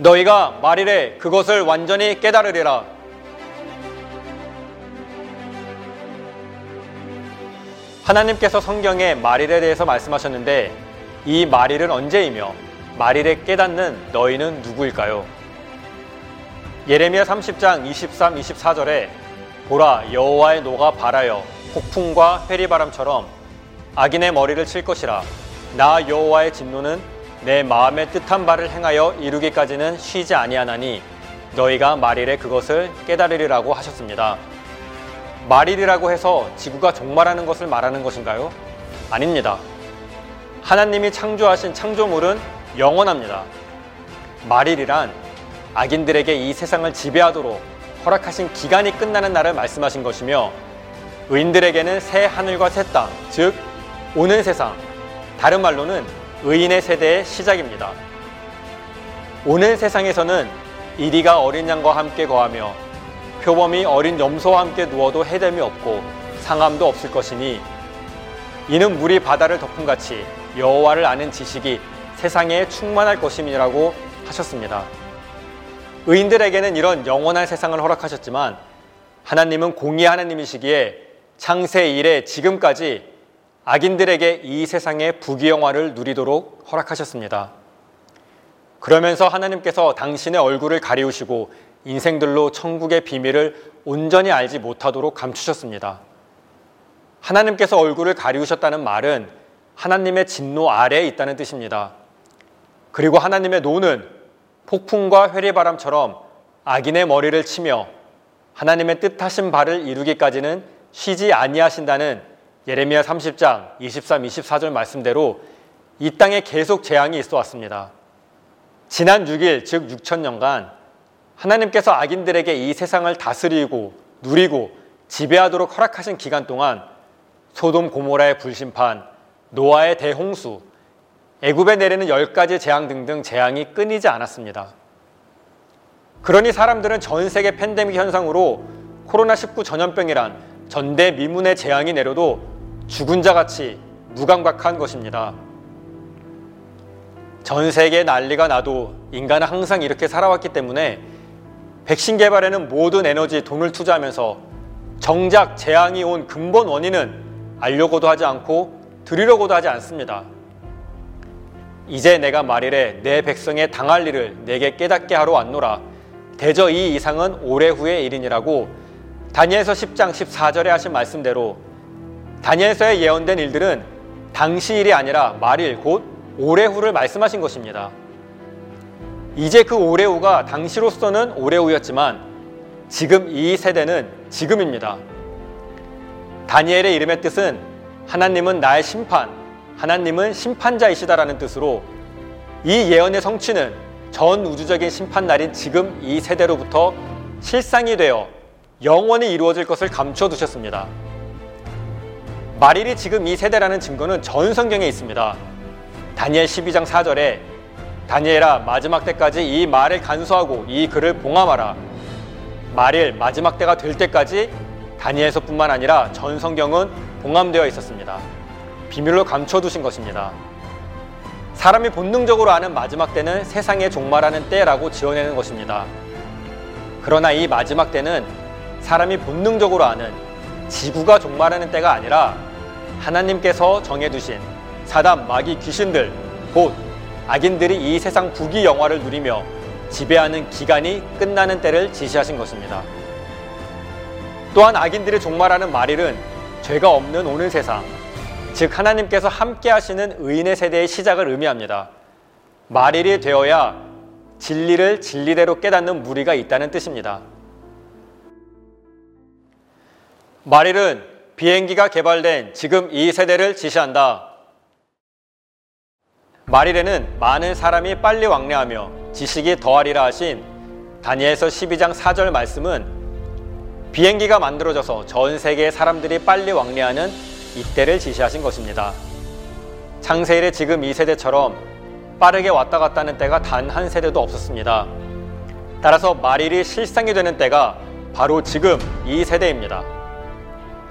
너희가 말이래 그것을 완전히 깨달으리라. 하나님께서 성경에 말일에 대해서 말씀하셨는데 이 말일은 언제이며 말일에 깨닫는 너희는 누구일까요? 예레미야 30장 23, 24절에 보라 여호와의 노가 발하여 폭풍과 회리바람처럼 악인의 머리를 칠 것이라 나 여호와의 진노는 내 마음의 뜻한 바를 행하여 이루기까지는 쉬지 아니하나니 너희가 말일에 그것을 깨달으리라고 하셨습니다. 말일이라고 해서 지구가 종말하는 것을 말하는 것인가요? 아닙니다. 하나님이 창조하신 창조물은 영원합니다. 말일이란 악인들에게 이 세상을 지배하도록 허락하신 기간이 끝나는 날을 말씀하신 것이며 의인들에게는 새 하늘과 새 땅, 즉 오는 세상, 다른 말로는 의인의 세대의 시작입니다. 오는 세상에서는 이리가 어린 양과 함께 거하며 표범이 어린 염소와 함께 누워도 해됨이 없고 상함도 없을 것이니 이는 물이 바다를 덮음 같이 여호와를 아는 지식이 세상에 충만할 것임이라고 하셨습니다. 의인들에게는 이런 영원한 세상을 허락하셨지만 하나님은 공의 하나님이시기에 창세 이래 지금까지 악인들에게 이 세상의 부귀영화를 누리도록 허락하셨습니다. 그러면서 하나님께서 당신의 얼굴을 가리우시고 인생들로 천국의 비밀을 온전히 알지 못하도록 감추셨습니다. 하나님께서 얼굴을 가리우셨다는 말은 하나님의 진노 아래에 있다는 뜻입니다. 그리고 하나님의 노는 폭풍과 회리바람처럼 악인의 머리를 치며 하나님의 뜻하신 바를 이루기까지는 쉬지 아니하신다는 예레미야 30장 23, 24절 말씀대로 이 땅에 계속 재앙이 있어 왔습니다. 지난 6일, 즉 6천년간 하나님께서 악인들에게 이 세상을 다스리고 누리고 지배하도록 허락하신 기간 동안 소돔 고모라의 불심판, 노아의 대홍수, 애굽에 내리는 열 가지 재앙 등등 재앙이 끊이지 않았습니다. 그러니 사람들은 전 세계 팬데믹 현상으로 코로나19 전염병이란 전대미문의 재앙이 내려도 죽은 자 같이 무감각한 것입니다. 전 세계 난리가 나도 인간은 항상 이렇게 살아왔기 때문에 백신 개발에는 모든 에너지, 돈을 투자하면서 정작 재앙이 온 근본 원인은 알려고도 하지 않고 드리려고도 하지 않습니다. 이제 내가 말이래 내 백성의 당할 일을 내게 깨닫게 하러 왔노라. 대저 이 이상은 오래 후의 일이니라고 다니엘서 10장 14절에 하신 말씀대로 다니엘서에 예언된 일들은 당시 일이 아니라 말일 곧 오래 후를 말씀하신 것입니다. 이제 그 오래 후가 당시로서는 오래 후였지만 지금 이 세대는 지금입니다. 다니엘의 이름의 뜻은 하나님은 나의 심판, 하나님은 심판자이시다라는 뜻으로 이 예언의 성취는 전 우주적인 심판 날인 지금 이 세대로부터 실상이 되어 영원히 이루어질 것을 감춰 두셨습니다. 말일이 지금 이 세대라는 증거는 전 성경에 있습니다. 다니엘 12장 4절에 다니엘아 마지막 때까지 이 말을 간수하고 이 글을 봉함하라. 말일 마지막 때가 될 때까지 다니엘서뿐만 아니라 전 성경은 봉함되어 있었습니다. 비밀로 감춰두신 것입니다. 사람이 본능적으로 아는 마지막 때는 세상의 종말하는 때라고 지어내는 것입니다. 그러나 이 마지막 때는 사람이 본능적으로 아는 지구가 종말하는 때가 아니라 하나님께서 정해두신 사단, 마귀, 귀신들, 곧 악인들이 이 세상 부귀 영화를 누리며 지배하는 기간이 끝나는 때를 지시하신 것입니다. 또한 악인들이 종말하는 말일은 죄가 없는 오는 세상, 즉 하나님께서 함께 하시는 의인의 세대의 시작을 의미합니다. 말일이 되어야 진리를 진리대로 깨닫는 무리가 있다는 뜻입니다. 말일은 비행기가 개발된 지금 이 세대를 지시한다. 말일에는 많은 사람이 빨리 왕래하며 지식이 더하리라 하신 다니엘서 12장 4절 말씀은 비행기가 만들어져서 전 세계의 사람들이 빨리 왕래하는 이때를 지시하신 것입니다. 창세일의 지금 이 세대처럼 빠르게 왔다 갔다 하는 때가 단 한 세대도 없었습니다. 따라서 말일이 실상이 되는 때가 바로 지금 이 세대입니다.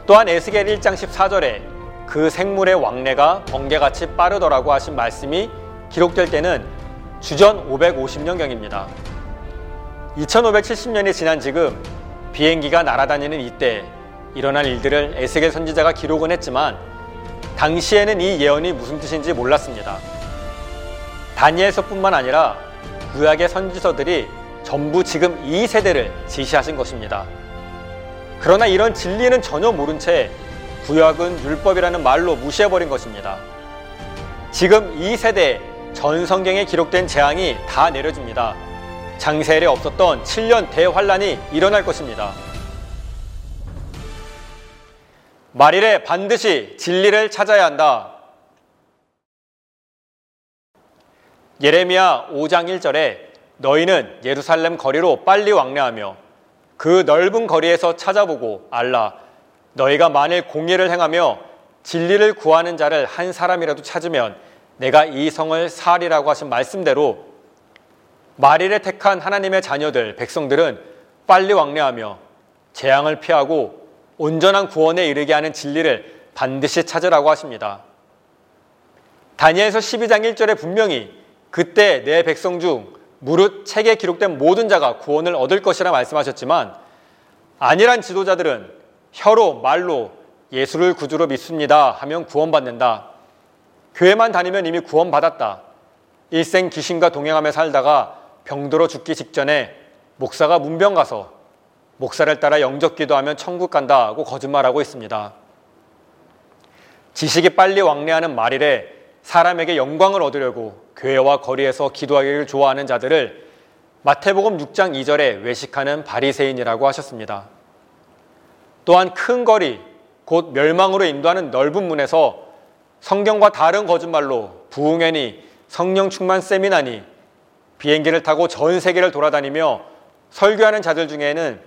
또한 에스겔 1장 14절에 그 생물의 왕래가 번개같이 빠르더라고 하신 말씀이 기록될 때는 주전 550년경입니다. 2570년이 지난 지금 비행기가 날아다니는 이때 일어날 일들을 에스겔 선지자가 기록은 했지만 당시에는 이 예언이 무슨 뜻인지 몰랐습니다. 다니엘서뿐만 아니라 구약의 선지서들이 전부 지금 이 세대를 지시하신 것입니다. 그러나 이런 진리는 전혀 모른 채 구약은 율법이라는 말로 무시해버린 것입니다. 지금 이 세대에 전 성경에 기록된 재앙이 다 내려집니다. 장세일에 없었던 7년 대환란이 일어날 것입니다. 말일에 반드시 진리를 찾아야 한다. 예레미야 5장 1절에 너희는 예루살렘 거리로 빨리 왕래하며 그 넓은 거리에서 찾아보고 알라 너희가 만일 공의를 행하며 진리를 구하는 자를 한 사람이라도 찾으면 내가 이 성을 살이라고 하신 말씀대로 말일에 택한 하나님의 자녀들 백성들은 빨리 왕래하며 재앙을 피하고 온전한 구원에 이르게 하는 진리를 반드시 찾으라고 하십니다. 다니엘서 12장 1절에 분명히 그때 내 백성 중 무릇 책에 기록된 모든 자가 구원을 얻을 것이라 말씀하셨지만 아니란 지도자들은 혀로 말로 예수를 구주로 믿습니다 하면 구원받는다. 교회만 다니면 이미 구원받았다. 일생 귀신과 동행하며 살다가 병들어 죽기 직전에 목사가 문병 가서 목사를 따라 영접 기도하면 천국 간다고 거짓말하고 있습니다. 지식이 빨리 왕래하는 말일에 사람에게 영광을 얻으려고 교회와 거리에서 기도하기를 좋아하는 자들을 마태복음 6장 2절에 외식하는 바리새인이라고 하셨습니다. 또한 큰 거리, 곧 멸망으로 인도하는 넓은 문에서 성경과 다른 거짓말로 부흥회니 성령 충만 세미나니 비행기를 타고 전 세계를 돌아다니며 설교하는 자들 중에는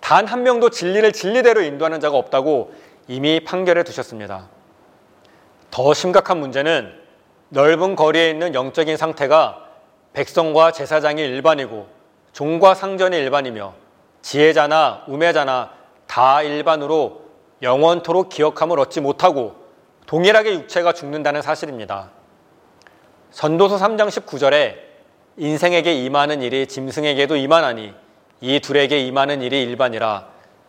단 한 명도 진리를 진리대로 인도하는 자가 없다고 이미 판결해 두셨습니다. 더 심각한 문제는 넓은 거리에 있는 영적인 상태가 백성과 제사장이 일반이고 종과 상전이 일반이며 지혜자나 우매자나 다 일반으로 영원토록 기억함을 얻지 못하고 동일하게 육체가 죽는다는 사실입니다. 전도서 3장 19절에 인생에게 임하는 일이 짐승에게도 임하나니 이 둘에게 임하는 일이 일반이라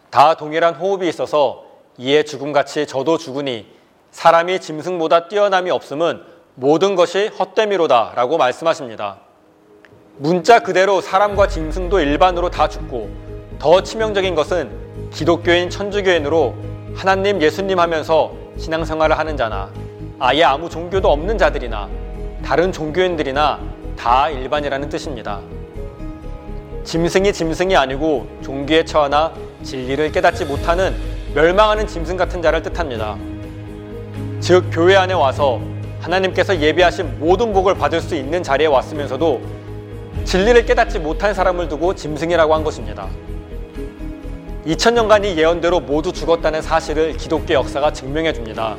다 동일한 호흡이 있어서 이에 죽음같이 저도 죽으니 사람이 짐승보다 뛰어남이 없음은 모든 것이 헛되미로다 라고 말씀하십니다. 문자 그대로 사람과 짐승도 일반으로 다 죽고 더 치명적인 것은 기독교인 천주교인으로 하나님 예수님 하면서 신앙생활을 하는 자나 아예 아무 종교도 없는 자들이나 다른 종교인들이나 다 일반이라는 뜻입니다. 짐승이 짐승이 아니고 종교에 처하나 진리를 깨닫지 못하는 멸망하는 짐승 같은 자를 뜻합니다. 즉 교회 안에 와서 하나님께서 예비하신 모든 복을 받을 수 있는 자리에 왔으면서도 진리를 깨닫지 못한 사람을 두고 짐승이라고 한 것입니다. 2000년간 이 예언대로 모두 죽었다는 사실을 기독교 역사가 증명해 줍니다.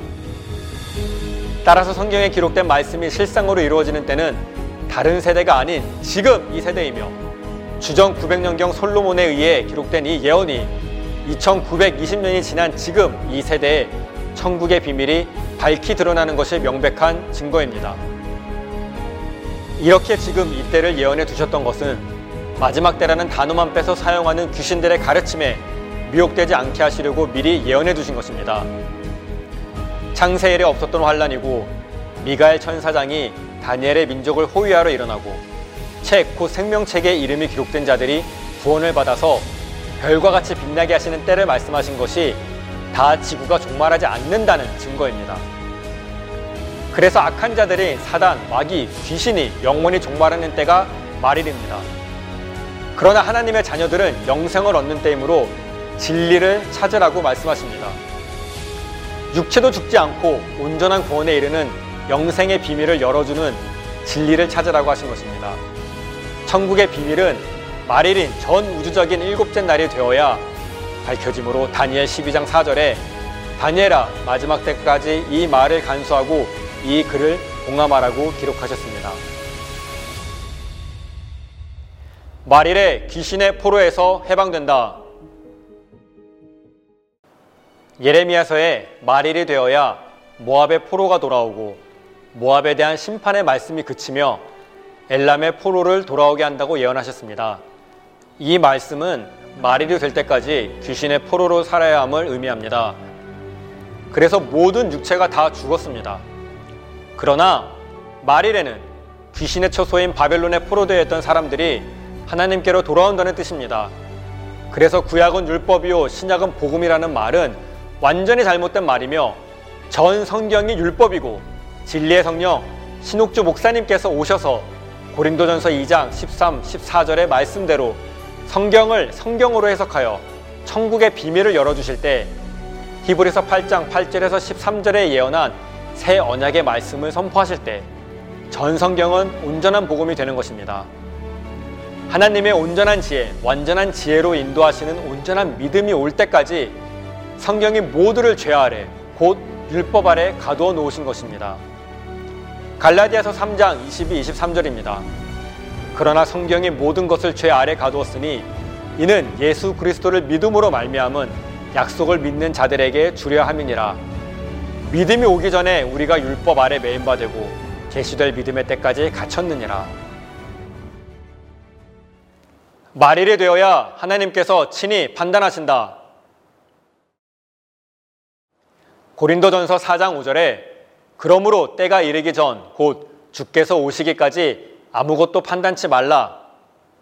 따라서 성경에 기록된 말씀이 실상으로 이루어지는 때는 다른 세대가 아닌 지금 이 세대이며 주전 900년경 솔로몬에 의해 기록된 이 예언이 2920년이 지난 지금 이 세대에 천국의 비밀이 밝히 드러나는 것이 명백한 증거입니다. 이렇게 지금 이때를 예언해 두셨던 것은 마지막 때라는 단어만 빼서 사용하는 귀신들의 가르침에 미혹되지 않게 하시려고 미리 예언해 두신 것입니다. 창세일에 없었던 환란이고 미가엘 천사장이 다니엘의 민족을 호위하러 일어나고 책, 곧 생명책에 이름이 기록된 자들이 구원을 받아서 별과 같이 빛나게 하시는 때를 말씀하신 것이 다 지구가 종말하지 않는다는 증거입니다. 그래서 악한 자들이 사단, 마귀, 귀신이 영원히 종말하는 때가 말일입니다. 그러나 하나님의 자녀들은 영생을 얻는 때이므로 진리를 찾으라고 말씀하십니다. 육체도 죽지 않고 온전한 구원에 이르는 영생의 비밀을 열어주는 진리를 찾으라고 하신 것입니다. 천국의 비밀은 말일인 전 우주적인 일곱째 날이 되어야 밝혀지므로 다니엘 12장 4절에 다니엘아 마지막 때까지 이 말을 간수하고 이 글을 공감하라고 기록하셨습니다. 말일에 귀신의 포로에서 해방된다. 예레미야서에 말일이 되어야 모압의 포로가 돌아오고 모압에 대한 심판의 말씀이 그치며 엘람의 포로를 돌아오게 한다고 예언하셨습니다. 이 말씀은 말일이 될 때까지 귀신의 포로로 살아야 함을 의미합니다. 그래서 모든 육체가 다 죽었습니다. 그러나 말일에는 귀신의 처소인 바벨론에 포로되어 있던 사람들이 하나님께로 돌아온다는 뜻입니다. 그래서 구약은 율법이요 신약은 복음이라는 말은 완전히 잘못된 말이며 전 성경이 율법이고 진리의 성령 신옥주 목사님께서 오셔서 고린도전서 2장 13, 14절의 말씀대로 성경을 성경으로 해석하여 천국의 비밀을 열어주실 때 히브리서 8장 8절에서 13절에 예언한 새 언약의 말씀을 선포하실 때 전 성경은 온전한 복음이 되는 것입니다. 하나님의 온전한 지혜, 완전한 지혜로 인도하시는 온전한 믿음이 올 때까지 성경이 모두를 죄 아래, 곧 율법 아래 가두어 놓으신 것입니다. 갈라디아서 3장 22, 23절입니다. 그러나 성경이 모든 것을 죄 아래 가두었으니 이는 예수 그리스도를 믿음으로 말미암은 약속을 믿는 자들에게 주려 함이니라. 믿음이 오기 전에 우리가 율법 아래 매인바 되고 계시될 믿음의 때까지 갇혔느니라. 말일이 되어야 하나님께서 친히 판단하신다. 고린도전서 4장 5절에 그러므로 때가 이르기 전 곧 주께서 오시기까지 아무것도 판단치 말라.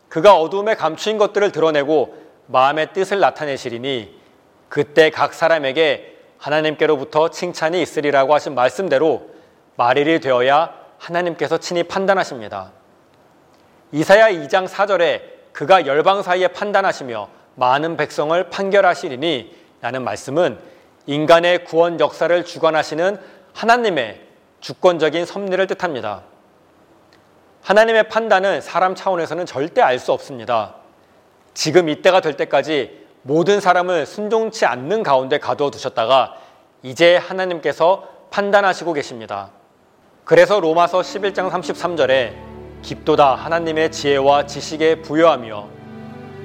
그가 어두움에 감추인 것들을 드러내고 마음의 뜻을 나타내시리니 그때 각 사람에게 하나님께로부터 칭찬이 있으리라고 하신 말씀대로 말일이 되어야 하나님께서 친히 판단하십니다. 이사야 2장 4절에 그가 열방 사이에 판단하시며 많은 백성을 판결하시리니 라는 말씀은 인간의 구원 역사를 주관하시는 하나님의 주권적인 섭리를 뜻합니다. 하나님의 판단은 사람 차원에서는 절대 알 수 없습니다. 지금 이때가 될 때까지 모든 사람을 순종치 않는 가운데 가두어 두셨다가 이제 하나님께서 판단하시고 계십니다. 그래서 로마서 11장 33절에 깊도다 하나님의 지혜와 지식에 부여하며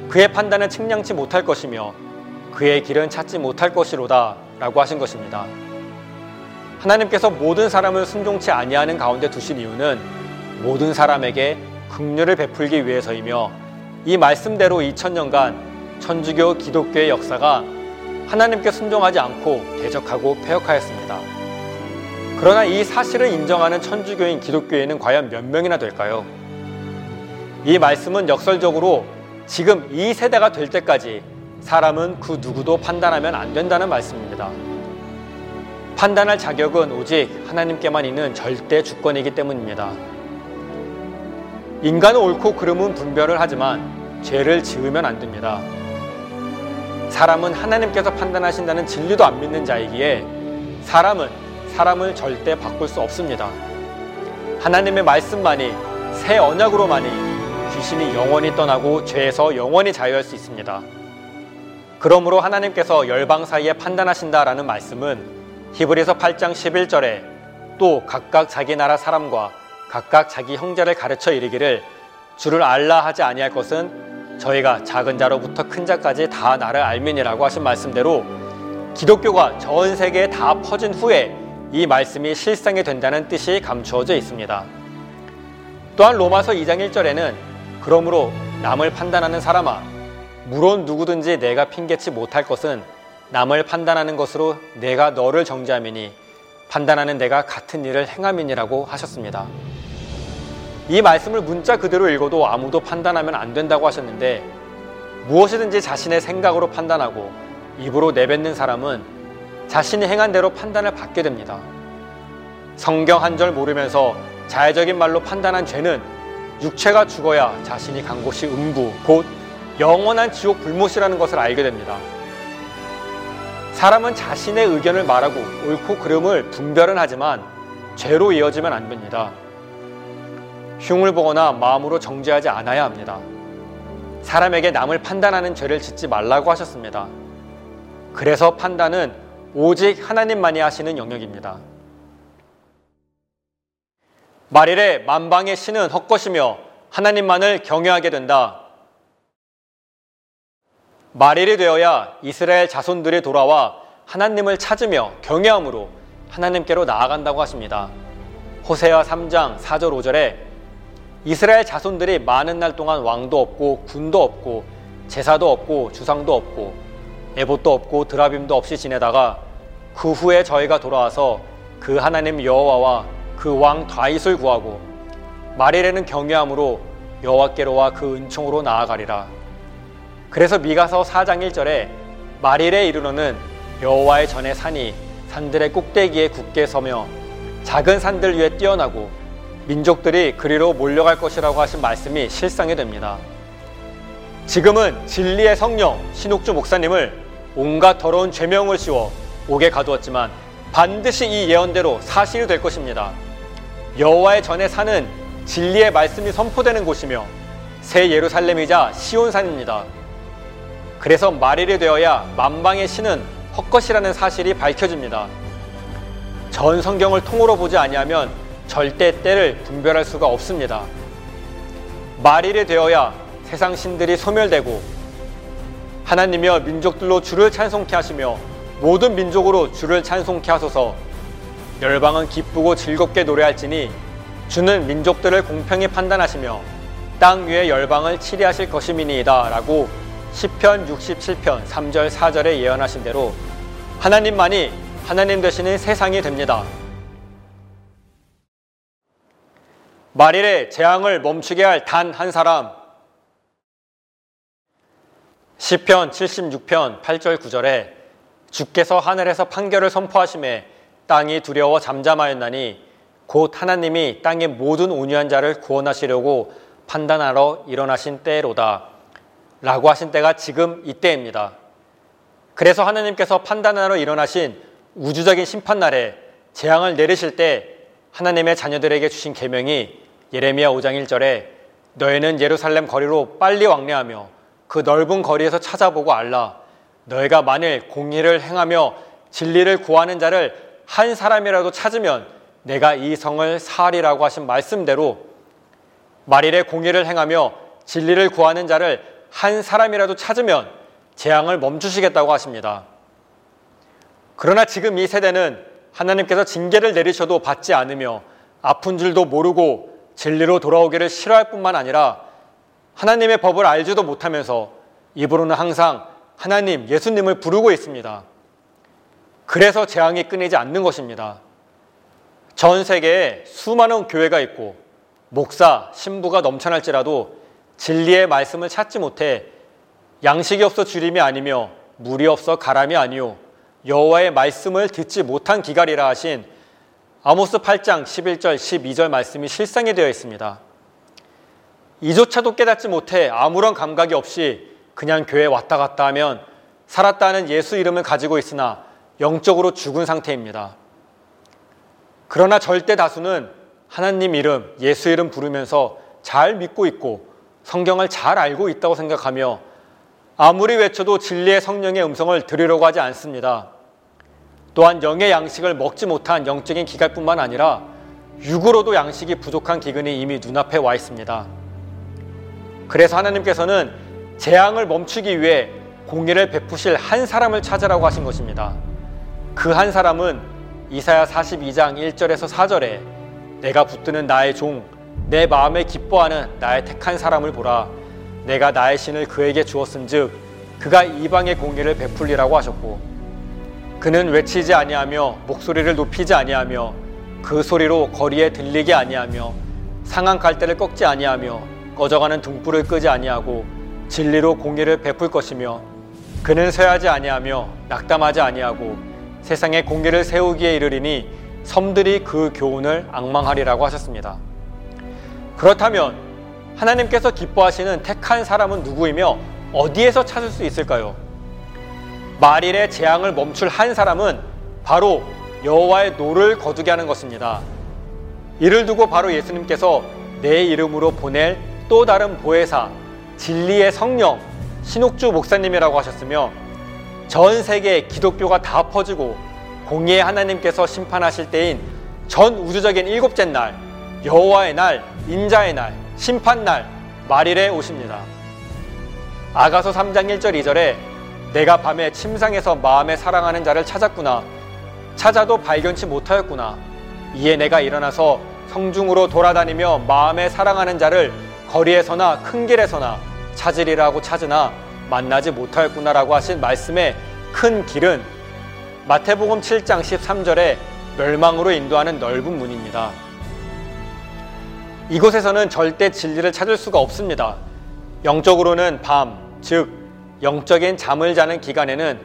그의 판단은 측량치 못할 것이며 그의 길은 찾지 못할 것이로다 라고 하신 것입니다. 하나님께서 모든 사람을 순종치 아니하는 가운데 두신 이유는 모든 사람에게 긍휼을 베풀기 위해서이며 이 말씀대로 2000년간 천주교 기독교의 역사가 하나님께 순종하지 않고 대적하고 폐역하였습니다. 그러나 이 사실을 인정하는 천주교인 기독교인은 과연 몇 명이나 될까요? 이 말씀은 역설적으로 지금 이 세대가 될 때까지 사람은 그 누구도 판단하면 안 된다는 말씀입니다. 판단할 자격은 오직 하나님께만 있는 절대 주권이기 때문입니다. 인간은 옳고 그름은 분별을 하지만 죄를 지으면 안 됩니다. 사람은 하나님께서 판단하신다는 진리도 안 믿는 자이기에 사람은 사람을 절대 바꿀 수 없습니다. 하나님의 말씀만이 새 언약으로만이 귀신이 영원히 떠나고 죄에서 영원히 자유할 수 있습니다. 그러므로 하나님께서 열방 사이에 판단하신다라는 말씀은 히브리서 8장 11절에 또 각각 자기 나라 사람과 각각 자기 형제를 가르쳐 이르기를 주를 알라 하지 아니할 것은 저희가 작은 자로부터 큰 자까지 다 나를 알민이라고 하신 말씀대로 기독교가 전 세계에 다 퍼진 후에 이 말씀이 실상이 된다는 뜻이 감추어져 있습니다. 또한 로마서 2장 1절에는 그러므로 남을 판단하는 사람아 물론 누구든지 내가 핑계치 못할 것은 남을 판단하는 것으로 내가 너를 정죄함이니 판단하는 내가 같은 일을 행함이니라고 하셨습니다. 이 말씀을 문자 그대로 읽어도 아무도 판단하면 안 된다고 하셨는데 무엇이든지 자신의 생각으로 판단하고 입으로 내뱉는 사람은 자신이 행한 대로 판단을 받게 됩니다. 성경 한 절 모르면서 자의적인 말로 판단한 죄는 육체가 죽어야 자신이 간 곳이 음부, 곧 영원한 지옥 불못이라는 것을 알게 됩니다. 사람은 자신의 의견을 말하고 옳고 그름을 분별은 하지만 죄로 이어지면 안 됩니다. 흉을 보거나 마음으로 정죄하지 않아야 합니다. 사람에게 남을 판단하는 죄를 짓지 말라고 하셨습니다. 그래서 판단은 오직 하나님만이 하시는 영역입니다. 말일에 만방의 신은 헛것이며 하나님만을 경외하게 된다. 말일이 되어야 이스라엘 자손들이 돌아와 하나님을 찾으며 경외함으로 하나님께로 나아간다고 하십니다. 호세아 3장 4절 5절에 이스라엘 자손들이 많은 날 동안 왕도 없고 군도 없고 제사도 없고 주상도 없고 에봇도 없고 드라빔도 없이 지내다가 그 후에 저희가 돌아와서 그 하나님 여호와와 그 왕 다윗을 구하고 말일에는 경외함으로 여호와께로와 그 은총으로 나아가리라. 그래서 미가서 4장 1절에 말일에 이르러는 여호와의 전에 산이 산들의 꼭대기에 굳게 서며 작은 산들 위에 뛰어나고 민족들이 그리로 몰려갈 것이라고 하신 말씀이 실상이 됩니다. 지금은 진리의 성령 신옥주 목사님을 온갖 더러운 죄명을 씌워 옥에 가두었지만 반드시 이 예언대로 사실이 될 것입니다. 여호와의 전에 사는 진리의 말씀이 선포되는 곳이며 새 예루살렘이자 시온산입니다. 그래서 말일이 되어야 만방의 신은 헛것이라는 사실이 밝혀집니다. 전 성경을 통으로 보지 아니하면 절대 때를 분별할 수가 없습니다. 말일이 되어야 세상 신들이 소멸되고 하나님이여 민족들로 주를 찬송케 하시며 모든 민족으로 주를 찬송케 하소서 열방은 기쁘고 즐겁게 노래할지니 주는 민족들을 공평히 판단하시며 땅 위에 열방을 치리하실 것임이니이다 라고 10편 67편 3절 4절에 예언하신 대로 하나님만이 하나님 되시는 세상이 됩니다. 말일에 재앙을 멈추게 할 단 한 사람 10편 76편 8절 9절에 주께서 하늘에서 판결을 선포하심에 땅이 두려워 잠잠하였나니 곧 하나님이 땅의 모든 온유한 자를 구원하시려고 판단하러 일어나신 때로다. 라고 하신 때가 지금 이때입니다. 그래서 하나님께서 판단하러 일어나신 우주적인 심판날에 재앙을 내리실 때 하나님의 자녀들에게 주신 계명이 예레미야 5장 1절에 너희는 예루살렘 거리로 빨리 왕래하며 그 넓은 거리에서 찾아보고 알라 너희가 만일 공의를 행하며 진리를 구하는 자를 한 사람이라도 찾으면 내가 이 성을 사리라고 하신 말씀대로 말일에 공의를 행하며 진리를 구하는 자를 한 사람이라도 찾으면 재앙을 멈추시겠다고 하십니다. 그러나 지금 이 세대는 하나님께서 징계를 내리셔도 받지 않으며 아픈 줄도 모르고 진리로 돌아오기를 싫어할 뿐만 아니라 하나님의 법을 알지도 못하면서 입으로는 항상 하나님, 예수님을 부르고 있습니다. 그래서 재앙이 끊이지 않는 것입니다. 전 세계에 수많은 교회가 있고 목사, 신부가 넘쳐날지라도 진리의 말씀을 찾지 못해 양식이 없어 주림이 아니며 물이 없어 가람이 아니요 여호와의 말씀을 듣지 못한 기갈이라 하신 아모스 8장 11절 12절 말씀이 실상이 되어 있습니다. 이조차도 깨닫지 못해 아무런 감각이 없이 그냥 교회 왔다 갔다 하면 살았다는 예수 이름을 가지고 있으나 영적으로 죽은 상태입니다. 그러나 절대 다수는 하나님 이름, 예수 이름 부르면서 잘 믿고 있고 성경을 잘 알고 있다고 생각하며 아무리 외쳐도 진리의 성령의 음성을 들으려고 하지 않습니다. 또한 영의 양식을 먹지 못한 영적인 기갈뿐만 아니라 육으로도 양식이 부족한 기근이 이미 눈앞에 와 있습니다. 그래서 하나님께서는 재앙을 멈추기 위해 공의를 베푸실 한 사람을 찾으라고 하신 것입니다. 그 한 사람은 이사야 42장 1절에서 4절에 내가 붙드는 나의 종, 내 마음에 기뻐하는 나의 택한 사람을 보라. 내가 나의 신을 그에게 주었은즉 그가 이방의 공의를 베풀리라고 하셨고 그는 외치지 아니하며 목소리를 높이지 아니하며 그 소리로 거리에 들리게 아니하며 상한 갈대를 꺾지 아니하며 꺼져가는 등불을 끄지 아니하고 진리로 공의를 베풀 것이며 그는 쇠하지 아니하며 낙담하지 아니하고 세상에 공의를 세우기에 이르리니 섬들이 그 교훈을 앙망하리라고 하셨습니다. 그렇다면 하나님께서 기뻐하시는 택한 사람은 누구이며 어디에서 찾을 수 있을까요? 말일의 재앙을 멈출 한 사람은 바로 여호와의 노를 거두게 하는 것입니다. 이를 두고 바로 예수님께서 내 이름으로 보낼 또 다른 보혜사 진리의 성령 신옥주 목사님이라고 하셨으며 전 세계에 기독교가 다 퍼지고 공의의 하나님께서 심판하실 때인 전 우주적인 일곱째 날, 여호와의 날, 인자의 날, 심판 날, 말일에 오십니다. 아가서 3장 1절 2절에 내가 밤에 침상에서 마음에 사랑하는 자를 찾았구나. 찾아도 발견치 못하였구나. 이에 내가 일어나서 성중으로 돌아다니며 마음에 사랑하는 자를 거리에서나 큰 길에서나 찾으리라고 찾으나 만나지 못하였구나라고 하신 말씀의 큰 길은 마태복음 7장 13절에 멸망으로 인도하는 넓은 문입니다. 이곳에서는 절대 진리를 찾을 수가 없습니다. 영적으로는 밤, 즉 영적인 잠을 자는 기간에는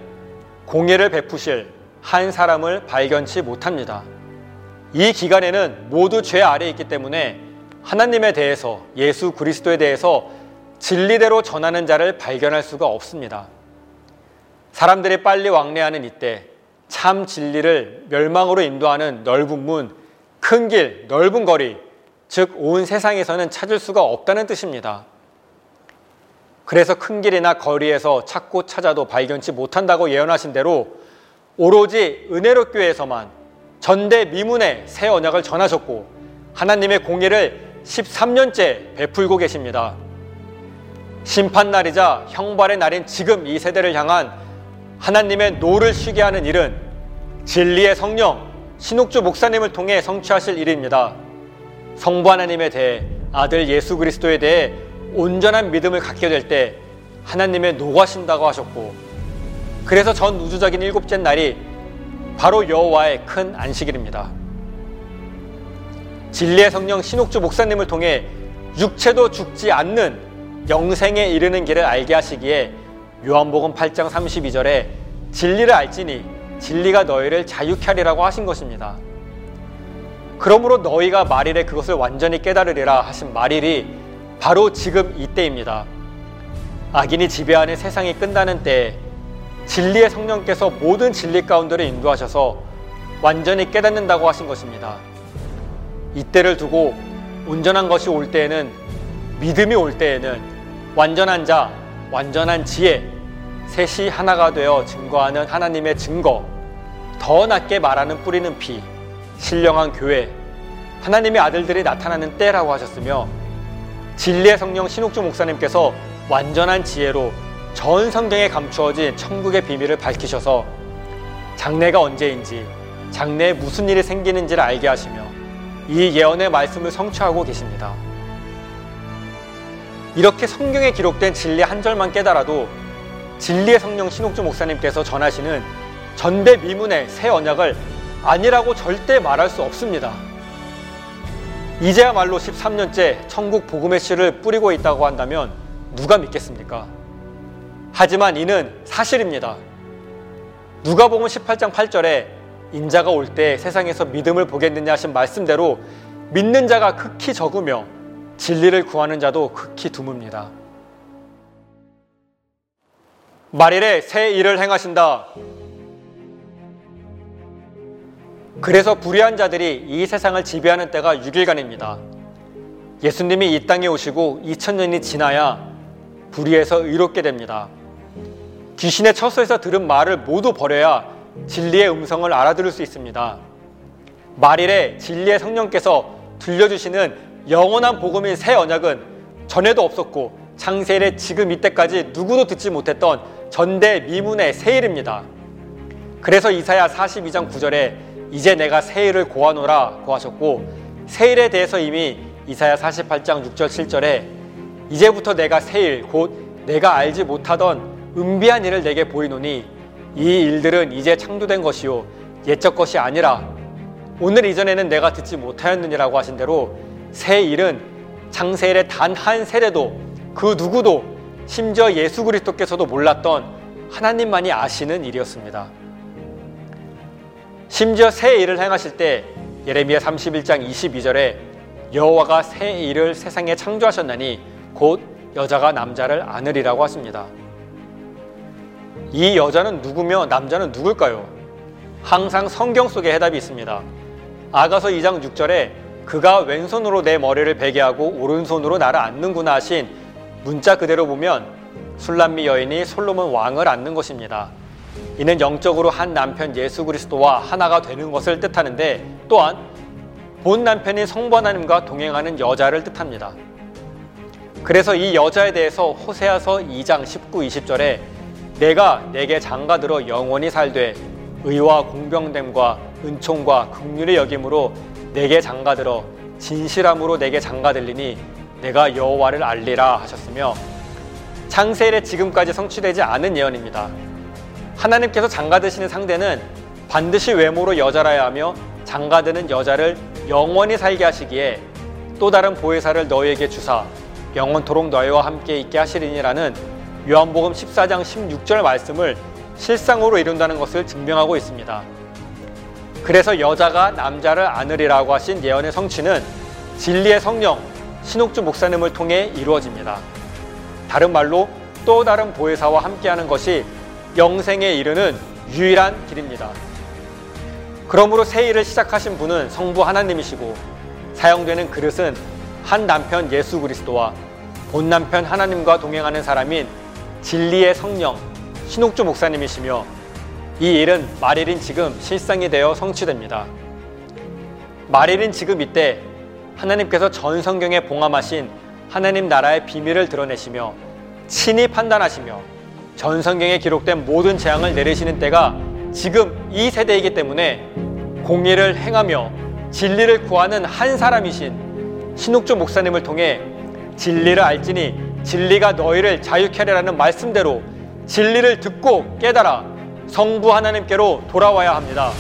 공예를 베푸실 한 사람을 발견치 못합니다. 이 기간에는 모두 죄 아래에 있기 때문에 하나님에 대해서 예수 그리스도에 대해서 진리대로 전하는 자를 발견할 수가 없습니다. 사람들이 빨리 왕래하는 이때 참 진리를 멸망으로 인도하는 넓은 문, 큰 길, 넓은 거리, 즉 온 세상에서는 찾을 수가 없다는 뜻입니다. 그래서 큰 길이나 거리에서 찾고 찾아도 발견치 못한다고 예언하신 대로 오로지 은혜로 교회에서만 전대 미문의 새 언약을 전하셨고 하나님의 공의를 13년째 베풀고 계십니다. 심판날이자 형벌의 날인 지금 이 세대를 향한 하나님의 노를 쉬게 하는 일은 진리의 성령 신옥주 목사님을 통해 성취하실 일입니다. 성부 하나님에 대해 아들 예수 그리스도에 대해 온전한 믿음을 갖게 될 때 하나님의 노하신다고 하셨고 그래서 전 우주적인 일곱째 날이 바로 여호와의 큰 안식일입니다. 진리의 성령 신옥주 목사님을 통해 육체도 죽지 않는 영생에 이르는 길을 알게 하시기에 요한복음 8장 32절에 진리를 알지니 진리가 너희를 자유케 하리라고 하신 것입니다. 그러므로 너희가 말일에 그것을 완전히 깨달으리라 하신 말일이 바로 지금 이때입니다. 악인이 지배하는 세상이 끝나는 때에 진리의 성령께서 모든 진리 가운데를 인도하셔서 완전히 깨닫는다고 하신 것입니다. 이때를 두고 온전한 것이 올 때에는 믿음이 올 때에는 완전한 자, 완전한 지혜, 셋이 하나가 되어 증거하는 하나님의 증거, 더 낮게 말하는 뿌리는 피, 신령한 교회, 하나님의 아들들이 나타나는 때라고 하셨으며 진리의 성령 신옥주 목사님께서 완전한 지혜로 전 성경에 감추어진 천국의 비밀을 밝히셔서 장래가 언제인지 장래에 무슨 일이 생기는지를 알게 하시며 이 예언의 말씀을 성취하고 계십니다. 이렇게 성경에 기록된 진리 한 절만 깨달아도 진리의 성령 신옥주 목사님께서 전하시는 전대 미문의 새 언약을 아니라고 절대 말할 수 없습니다. 이제야말로 13년째 천국 복음의 씨를 뿌리고 있다고 한다면 누가 믿겠습니까? 하지만 이는 사실입니다. 누가복음 18장 8절에 인자가 올 때 세상에서 믿음을 보겠느냐 하신 말씀대로 믿는 자가 극히 적으며 진리를 구하는 자도 극히 드뭅니다. 말일에 새 일을 행하신다. 그래서 불의한 자들이 이 세상을 지배하는 때가 6일간입니다. 예수님이 이 땅에 오시고 2000년이 지나야 불의에서 의롭게 됩니다. 귀신의 처소에서 들은 말을 모두 버려야 진리의 음성을 알아들을 수 있습니다. 말일에 진리의 성령께서 들려주시는 영원한 복음인 새 언약은 전에도 없었고 창세일에 지금 이때까지 누구도 듣지 못했던 전대 미문의 새 일입니다. 그래서 이사야 42장 9절에 이제 내가 새 일을 고하노라 고하셨고 새 일에 대해서 이미 이사야 48장 6절 7절에 이제부터 내가 새일곧 내가 알지 못하던 은비한 일을 내게 보이노니 이 일들은 이제 창조된 것이요 옛적 것이 아니라 오늘 이전에는 내가 듣지 못하였느니라고 하신 대로 새 일은 창세일의 단 한 세대도 그 누구도 심지어 예수 그리스도께서도 몰랐던 하나님만이 아시는 일이었습니다. 심지어 새 일을 행하실 때 예레미야 31장 22절에 여호와가 새 일을 세상에 창조하셨나니 곧 여자가 남자를 안으리라고 하십니다. 이 여자는 누구며 남자는 누굴까요? 항상 성경 속에 해답이 있습니다. 아가서 2장 6절에 그가 왼손으로 내 머리를 베게 하고 오른손으로 나를 안는구나 하신 문자 그대로 보면 술람미 여인이 솔로몬 왕을 안는 것입니다. 이는 영적으로 한 남편 예수 그리스도와 하나가 되는 것을 뜻하는데 또한 본 남편인 성부 하나님과 동행하는 여자를 뜻합니다. 그래서 이 여자에 대해서 호세아서 2장 19, 20절에 내가 내게 장가들어 영원히 살되 의와 공병됨과 은총과 극률의 여김으로 내게 장가들어 진실함으로 내게 장가들리니 내가 여호와를 알리라 하셨으며 창세일에 지금까지 성취되지 않은 예언입니다. 하나님께서 장가드시는 상대는 반드시 외모로 여자라야 하며 장가드는 여자를 영원히 살게 하시기에 또 다른 보혜사를 너희에게 주사 영원토록 너희와 함께 있게 하시리니라는 요한복음 14장 16절 말씀을 실상으로 이룬다는 것을 증명하고 있습니다. 그래서 여자가 남자를 안으리라고 하신 예언의 성취는 진리의 성령 신옥주 목사님을 통해 이루어집니다. 다른 말로 또 다른 보혜사와 함께하는 것이 영생에 이르는 유일한 길입니다. 그러므로 새 일을 시작하신 분은 성부 하나님이시고 사용되는 그릇은 한 남편 예수 그리스도와 본 남편 하나님과 동행하는 사람인 진리의 성령 신옥주 목사님이시며 이 일은 말일인 지금 실상이 되어 성취됩니다. 말일인 지금 이때 하나님께서 전 성경에 봉함하신 하나님 나라의 비밀을 드러내시며 친히 판단하시며 전 성경에 기록된 모든 재앙을 내리시는 때가 지금 이 세대이기 때문에 공의를 행하며 진리를 구하는 한 사람이신 신옥주 목사님을 통해 진리를 알지니 진리가 너희를 자유케 하리라는 말씀대로 진리를 듣고 깨달아 성부 하나님께로 돌아와야 합니다.